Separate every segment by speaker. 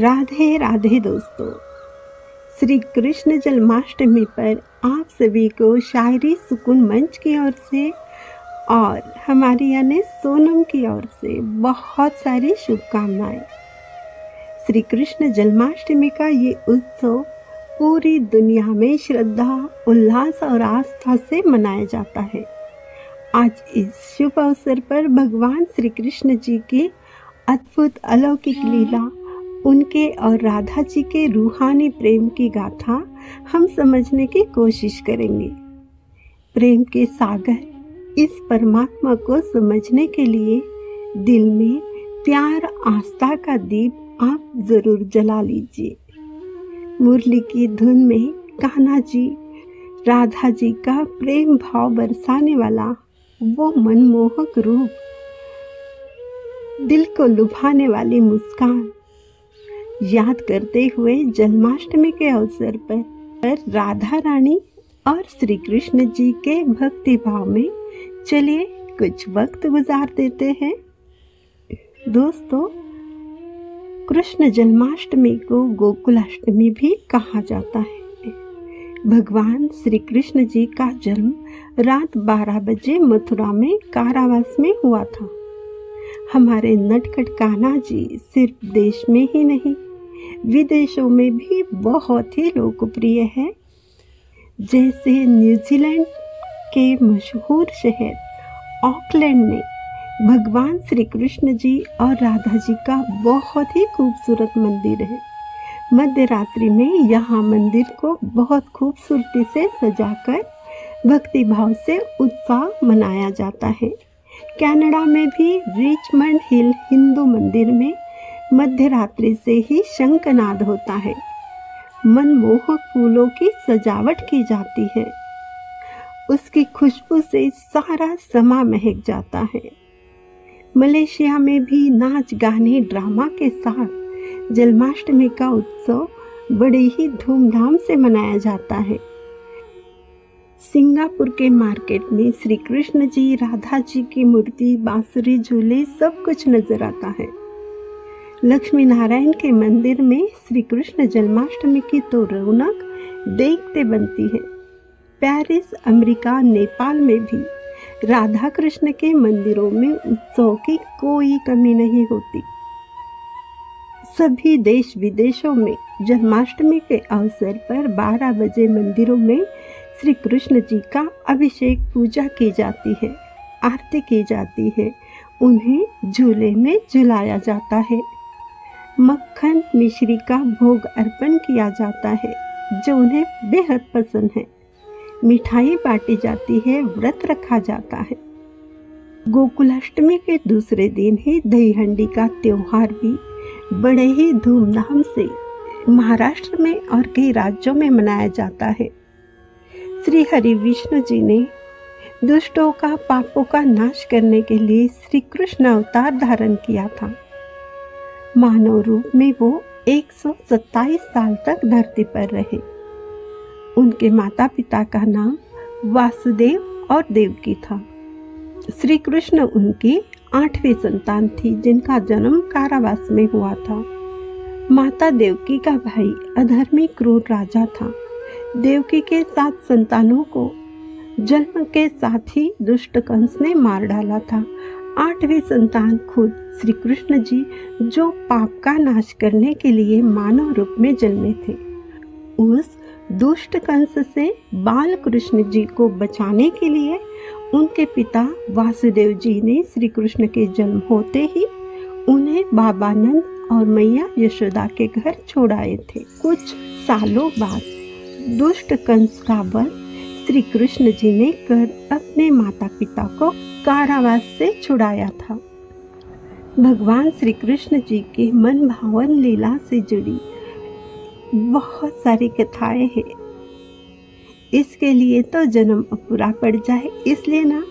Speaker 1: राधे राधे दोस्तों। श्री कृष्ण जन्माष्टमी पर आप सभी को शायरी सुकून मंच की ओर से और हमारी यानी सोनम की ओर से बहुत सारी शुभकामनाएँ। श्री कृष्ण जन्माष्टमी का ये उत्सव पूरी दुनिया में श्रद्धा, उल्लास और आस्था से मनाया जाता है। आज इस शुभ अवसर पर भगवान श्री कृष्ण जी की अद्भुत अलौकिक लीला उनके और राधा जी के रूहानी प्रेम की गाथा हम समझने की कोशिश करेंगे। प्रेम के सागर इस परमात्मा को समझने के लिए दिल में प्यार आस्था का दीप आप ज़रूर जला लीजिए। मुरली की धुन में कान्हा जी, राधा जी का प्रेम भाव बरसाने वाला वो मनमोहक रूप, दिल को लुभाने वाली मुस्कान याद करते हुए जन्माष्टमी के अवसर पर पर राधा रानी और श्री कृष्ण जी के भक्ति भाव में चलिए कुछ वक्त गुजार देते हैं। दोस्तों, कृष्ण जन्माष्टमी को गोकुलाष्टमी भी कहा जाता है। भगवान श्री कृष्ण जी का जन्म रात 12 बजे मथुरा में कारावास में हुआ था। हमारे नटखट कान्हा जी सिर्फ़ देश में ही नहीं विदेशों में भी बहुत ही लोकप्रिय है। जैसे न्यूजीलैंड के मशहूर शहर ऑकलैंड में भगवान श्री कृष्ण जी और राधा जी का बहुत ही खूबसूरत मंदिर है। मध्य रात्रि में यहाँ मंदिर को बहुत खूबसूरती से सजाकर भक्ति भाव से उत्साह मनाया जाता है। कनाडा में भी रिचमंड हिल हिंदू मंदिर में मध्य रात्रि से ही शंखनाद होता है। मनमोहक फूलों की सजावट की जाती है। उसकी खुशबू से सारा समा महक जाता है। मलेशिया में भी नाच गाने ड्रामा के साथ जन्माष्टमी का उत्सव बड़े ही धूमधाम से मनाया जाता है। सिंगापुर के मार्केट में श्री कृष्ण जी, राधा जी की मूर्ति, बांसुरी, झूले सब कुछ नज़र आता है। लक्ष्मी नारायण के मंदिर में श्री कृष्ण जन्माष्टमी की तो रौनक देखते बनती है। पेरिस, अमेरिका, नेपाल में भी राधा कृष्ण के मंदिरों में उत्सव की कोई कमी नहीं होती। सभी देश विदेशों में जन्माष्टमी के अवसर पर 12 बजे मंदिरों में श्री कृष्ण जी का अभिषेक पूजा की जाती है, आरती की जाती है। उन्हें झूले में झुलाया जाता है। मक्खन मिश्री का भोग अर्पण किया जाता है, जो उन्हें बेहद पसंद है। मिठाई बांटी जाती है, व्रत रखा जाता है। गोकुलाष्टमी के दूसरे दिन ही दही हंडी का त्यौहार भी बड़े ही धूमधाम से महाराष्ट्र में और कई राज्यों में मनाया जाता है। श्री हरि विष्णु जी ने दुष्टों का पापों का नाश करने के लिए श्री कृष्ण अवतार धारण किया था। मानव रूप में वो 127 साल तक धरती पर रहे। उनके माता पिता का नाम वासुदेव और देवकी था। श्री कृष्ण उनकी आठवीं संतान थी, जिनका जन्म कारावास में हुआ था। माता देवकी का भाई अधर्मी क्रूर राजा था। देवकी के सात संतानों को जन्म के साथ ही दुष्ट कंस ने मार डाला था आठवीं संतान खुद श्री कृष्ण जी, जो पाप का नाश करने के लिए मानव रूप में जन्मे थे। उस दुष्ट कंस से बाल कृष्ण जी को बचाने के लिए उनके पिता वासुदेव जी ने श्री कृष्ण के जन्म होते ही उन्हें बाबानंद और मैया यशोदा के घर छोड़ाए थे। कुछ सालों बाद दुष्ट कंस का वध श्री कृष्ण जी ने कर अपने माता पिता को कारावास से छुड़ाया था। भगवान श्री कृष्ण जी के मन भावन लीला से जुड़ी बहुत सारी कथाएँ हैं। इसके लिए तो जन्म पूरा पड़ जाए, इसलिए ना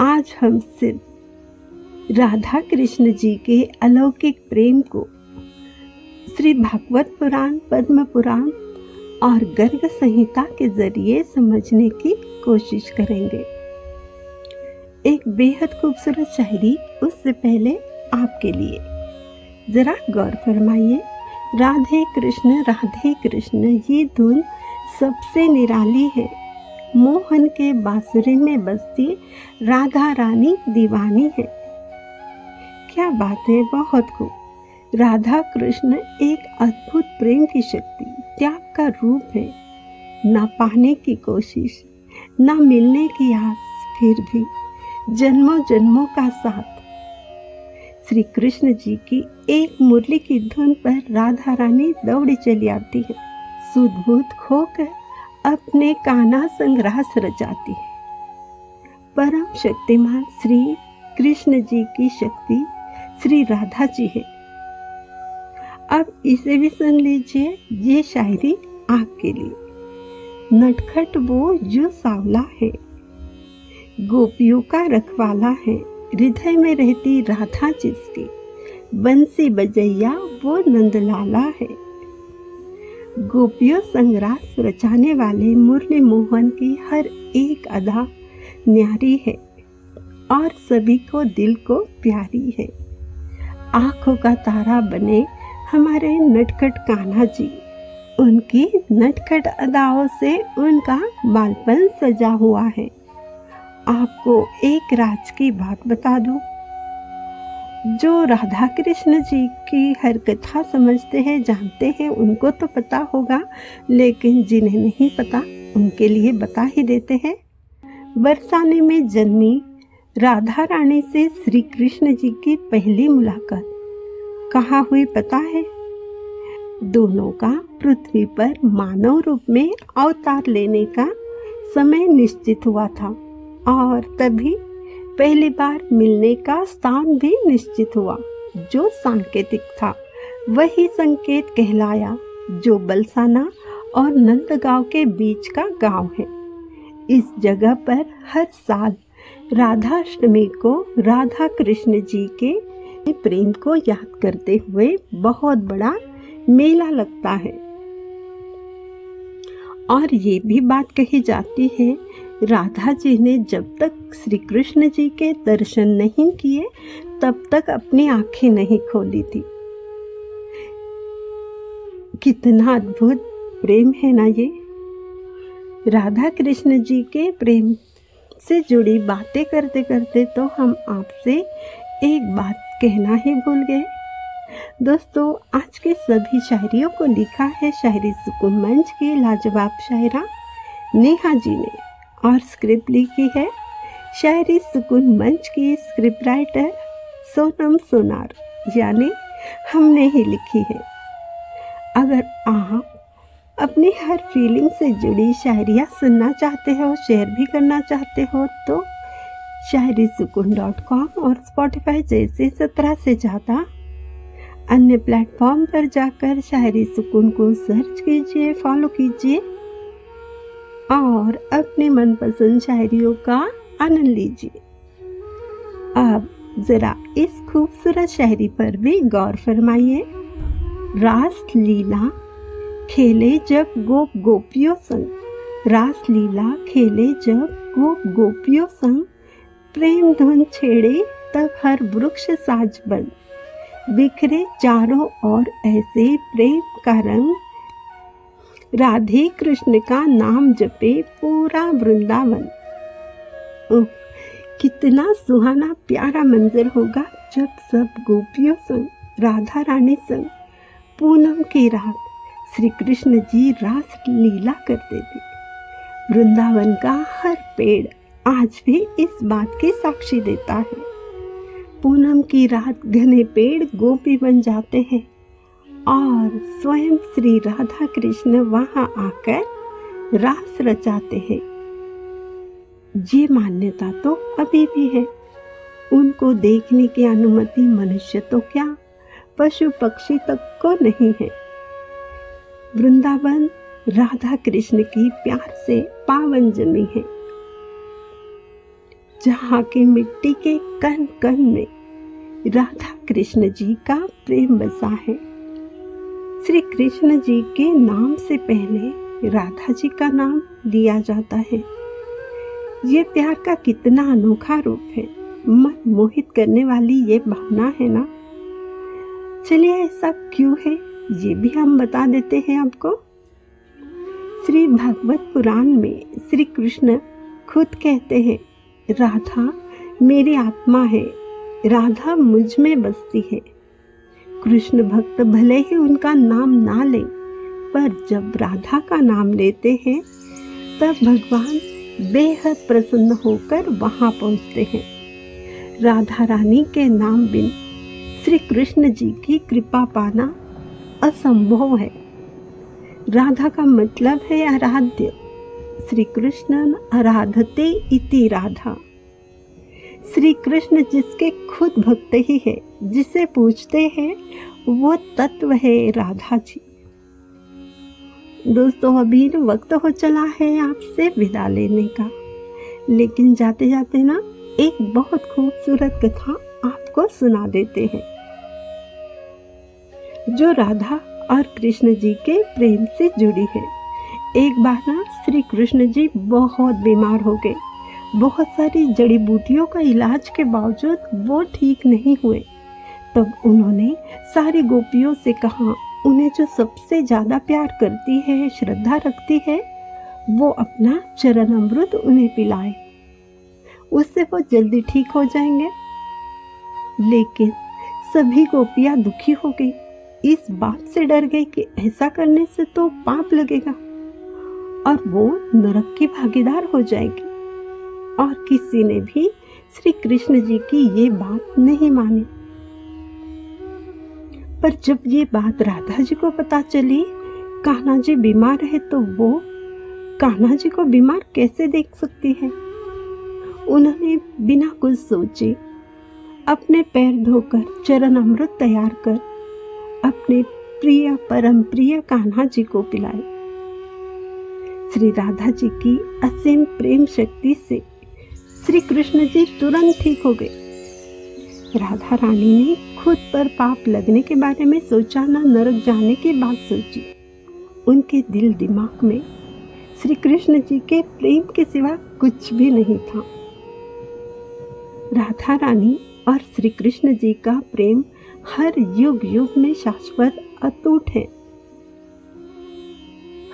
Speaker 1: आज हम सिर्फ़ राधा कृष्ण जी के अलौकिक प्रेम को श्री भागवत पुराण, पद्म पुराण और गर्ग संहिता के ज़रिए समझने की कोशिश करेंगे। एक बेहद खूबसूरत शायरी उससे पहले आपके लिए। जरा गौर फरमाइए, राधे कृष्ण राधे कृष्ण, ये धुन सबसे निराली है। मोहन के बांसुरी में बसती राधा रानी दीवानी है। क्या बात है, बहुत खूब। राधा कृष्ण एक अद्भुत प्रेम की शक्ति। त्याग का रूप है। ना पाने की कोशिश, ना मिलने की आस, फिर भी जन्मों जन्मों का साथ। श्री कृष्ण जी की एक मुरली की धुन पर राधा रानी दौड़ी चली आती है। सुदबुद खोकर अपने काना संग्रास रचाती है। परम शक्तिमान श्री कृष्ण जी की शक्ति श्री राधा जी है। अब इसे भी सुन लीजिए, ये शायरी आपके लिए। नटखट वो जो सावला है, गोपियों का रखवाला है, हृदय में रहती राधा जिसकी, बंसी बजैया वो नंदलाला है। गोपियों संग्रास रचाने वाले मुरली मोहन की हर एक अदा न्यारी है, और सभी को दिल को प्यारी है। आँखों का तारा बने हमारे नटखट कान्हा जी, उनकी नटखट अदाओं से उनका बालपन सजा हुआ है। आपको एक राज की बात बता दूँ। जो राधा कृष्ण जी की हर कथा समझते हैं, जानते हैं, उनको तो पता होगा, लेकिन जिन्हें नहीं पता, उनके लिए बता ही देते हैं। बरसाने में जन्मी राधा रानी से श्री कृष्ण जी की पहली मुलाकात। कहाँ हुई पता है? दोनों का पृथ्वी पर मानव रूप में अवतार लेने का समय निश्चित हुआ था और तभी पहली बार मिलने का स्थान भी निश्चित हुआ, जो सांकेतिक था। वही संकेत कहलाया, जो बलसाना और नंदगांव के बीच का गाँव है। इस जगह पर हर साल राधाष्टमी को राधा कृष्ण जी के प्रेम को याद करते हुए बहुत बड़ा मेला लगता है। और ये भी बात कही जाती है, राधा जी ने जब तक श्री कृष्ण जी के दर्शन नहीं किए, तब तक अपनी आँखें नहीं खोली थी। कितना अद्भुत प्रेम है ना ये। राधा कृष्ण जी के प्रेम से जुड़ी बातें करते करते तो हम आपसे एक बात कहना ही भूल गए। दोस्तों, आज के सभी शायरियों को लिखा है शायरी सुकुन मंच की लाजवाब शायरा, नेहा जी ने और स्क्रिप्ट लिखी है शायरी सुकून मंच की स्क्रिप्ट राइटर सोनम सोनार, यानी हमने ही लिखी है। अगर आप अपनी हर फीलिंग से जुड़ी शायरियाँ सुनना चाहते हो शेयर भी करना चाहते हो तो शायरी सुकून डॉट कॉम और स्पॉटिफाई जैसे सत्रह से ज़्यादा अन्य प्लेटफॉर्म पर जाकर शायरी सुकून को सर्च कीजिए, फॉलो कीजिए और अपने मनपसंद शायरियों का आनंद लीजिए। अब जरा इस खूबसूरत शायरी पर भी गौर फरमाइए। रास लीला खेले जब गोप गोपियों संग। रास लीला खेले जब गोप गोपियों संग। प्रेम धुन छेड़े, तब हर वृक्ष साज बन। बिखरे चारों ओर ऐसे प्रेम का रंग। राधे कृष्ण का नाम जपे पूरा वृंदावन। कितना सुहाना प्यारा मंजर होगा जब सब गोपियों संग, राधा रानी संग, पूनम की रात श्री कृष्ण जी रास लीला करते थे। वृंदावन का हर पेड़ आज भी इस बात की साक्षी देता है। पूनम की रात घने पेड़ गोपी बन जाते हैं और स्वयं श्री राधा कृष्ण वहाँ आकर रास रचाते हैं। ये मान्यता तो अभी भी है। उनको देखने की अनुमति मनुष्य तो क्या? पशु पक्षी तक को नहीं है। वृंदावन राधा कृष्ण की प्यार से पावन जमी है। जहाँ की मिट्टी के कण कण में राधा कृष्ण जी का प्रेम बसा है। श्री कृष्ण जी के नाम से पहले राधा जी का नाम लिया जाता है। ये प्यार का कितना अनोखा रूप है। मन मोहित करने वाली ये भावना है ना? चलिए ऐसा क्यों है, ये भी हम बता देते हैं आपको। श्री भागवत पुराण में श्री कृष्ण खुद कहते हैं राधा, मेरी आत्मा है। राधा मुझमें बसती है। कृष्ण भक्त भले ही उनका नाम ना ले, पर जब राधा का नाम लेते हैं, तब भगवान बेहद प्रसन्न होकर वहाँ पहुँचते हैं। राधा रानी के नाम बिन श्री कृष्ण जी की कृपा पाना असंभव है। राधा का मतलब है आराध्य। श्री कृष्ण आराधते इति राधा। श्री कृष्ण जिसके खुद भक्त ही है, जिसे पूछते हैं, वो तत्व है राधा जी। दोस्तों, अभी वक्त हो चला है आपसे विदा लेने का। लेकिन जाते जाते ना, एक बहुत खूबसूरत कथा आपको सुना देते हैं। जो राधा और कृष्ण जी के प्रेम से जुड़ी है। एक बार ना श्री कृष्ण जी बहुत बीमार हो गए। बहुत सारी जड़ी बूटियों का इलाज के बावजूद वो ठीक नहीं हुए। तब उन्होंने सारी गोपियों से कहा, उन्हें जो सबसे ज़्यादा प्यार करती है, श्रद्धा रखती है, वो अपना चरण अमृत उन्हें पिलाए। उससे वो जल्दी ठीक हो जाएँगे। लेकिन सभी गोपियाँ दुखी हो गई। इस बात से डर गई कि ऐसा करने से तो पाप लगेगा। और वो नरक की भागीदार हो जाएगी। और किसी ने भी श्री कृष्ण जी की ये बात नहीं मानी। पर जब ये बात राधा जी को पता चली, कान्हा जी बीमार है तो वो कान्हा जी को बीमार कैसे देख सकती है? उन्होंने बिना कुछ सोचे अपने पैर धोकर चरण अमृत तैयार कर अपने प्रिय परम प्रिय कान्हा जी को पिलाए श्री राधा जी की असीम प्रेम शक्ति से श्री कृष्ण जी तुरंत ठीक हो गए। राधा रानी ने खुद पर पाप लगने के बारे में सोचा, न नरक जाने की बात सोची। उनके दिल दिमाग में श्री कृष्ण जी के प्रेम के सिवा कुछ भी नहीं था। राधा रानी और श्री कृष्ण जी का प्रेम हर युग युग में शाश्वत अतूट है।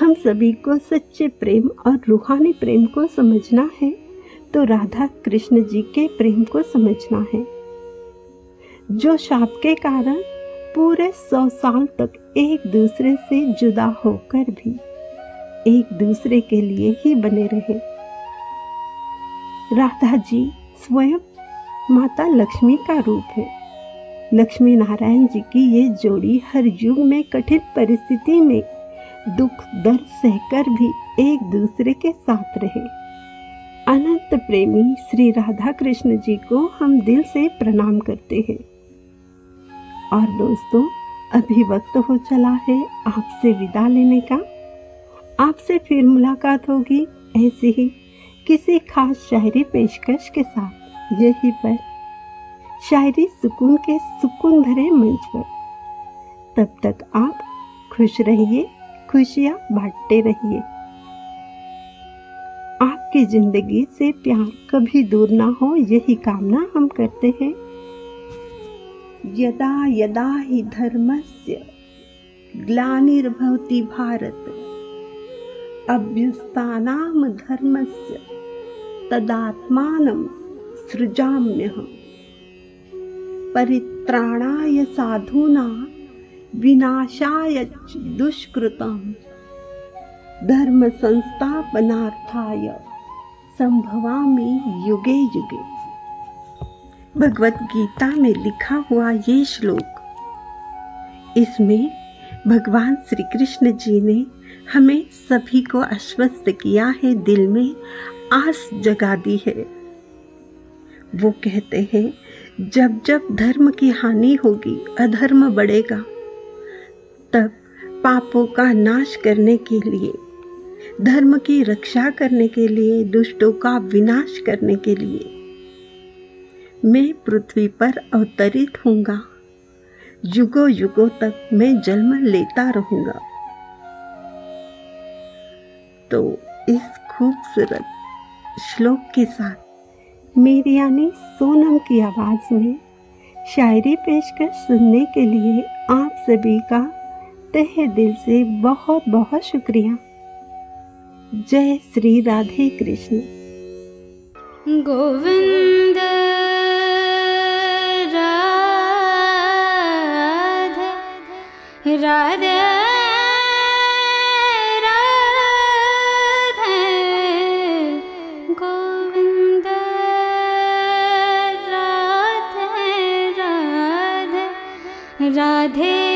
Speaker 1: हम सभी को सच्चे प्रेम और रूहानी प्रेम को समझना है तो राधा कृष्ण जी के प्रेम को समझना है। जो शाप के कारण पूरे सौ साल तक एक दूसरे से जुदा होकर भी एक दूसरे के लिए ही बने रहे। राधा जी स्वयं माता लक्ष्मी का रूप है। लक्ष्मी नारायण जी की ये जोड़ी हर युग में कठिन परिस्थिति में दुख, दर्द सहकर भी एक दूसरे के साथ रहे। अनंत प्रेमी श्री राधा कृष्ण जी को हम दिल से प्रणाम करते हैं। और दोस्तों, अभी वक्त हो चला है आपसे विदा लेने का। आपसे फिर मुलाकात होगी ऐसे ही किसी खास शायरी पेशकश के साथ। यही पर शायरी सुकून के सुकून भरे मंच पर। तब तक आप खुश रहिए। खुशियाँ बांटते रहिए। आपकी ज़िंदगी से प्यार कभी दूर ना हो, यही कामना हम करते हैं। यदा यदा ही धर्मस्य ग्लानिर्भवति भारत अभ्यस्तानाम धर्मस्य तदात्मानं सृजाम्यहम् परित्राणाय साधूना विनाशाय दुष्कृतम् धर्म संस्थापनार्थाय संभवामी युगे युगे। भगवत गीता में लिखा हुआ ये श्लोक, इसमें भगवान श्री कृष्ण जी ने हमें सभी को आश्वस्त किया है, दिल में आस जगा दी है। वो कहते हैं, जब जब धर्म की हानि होगी, अधर्म बढ़ेगा। तब पापों का नाश करने के लिए, धर्म की रक्षा करने के लिए, दुष्टों का विनाश करने के लिए मैं पृथ्वी पर अवतरित होऊँगा। युगों युगों तक मैं जन्म लेता रहूँगा। तो इस खूबसूरत श्लोक के साथ मेरी यानी सोनम की आवाज़ में शायरी पेशकश सुनने के लिए आप सभी का तहे दिल से बहुत बहुत शुक्रिया। जय श्री राधे कृष्ण।
Speaker 2: गोविंद राधे राधे राधे।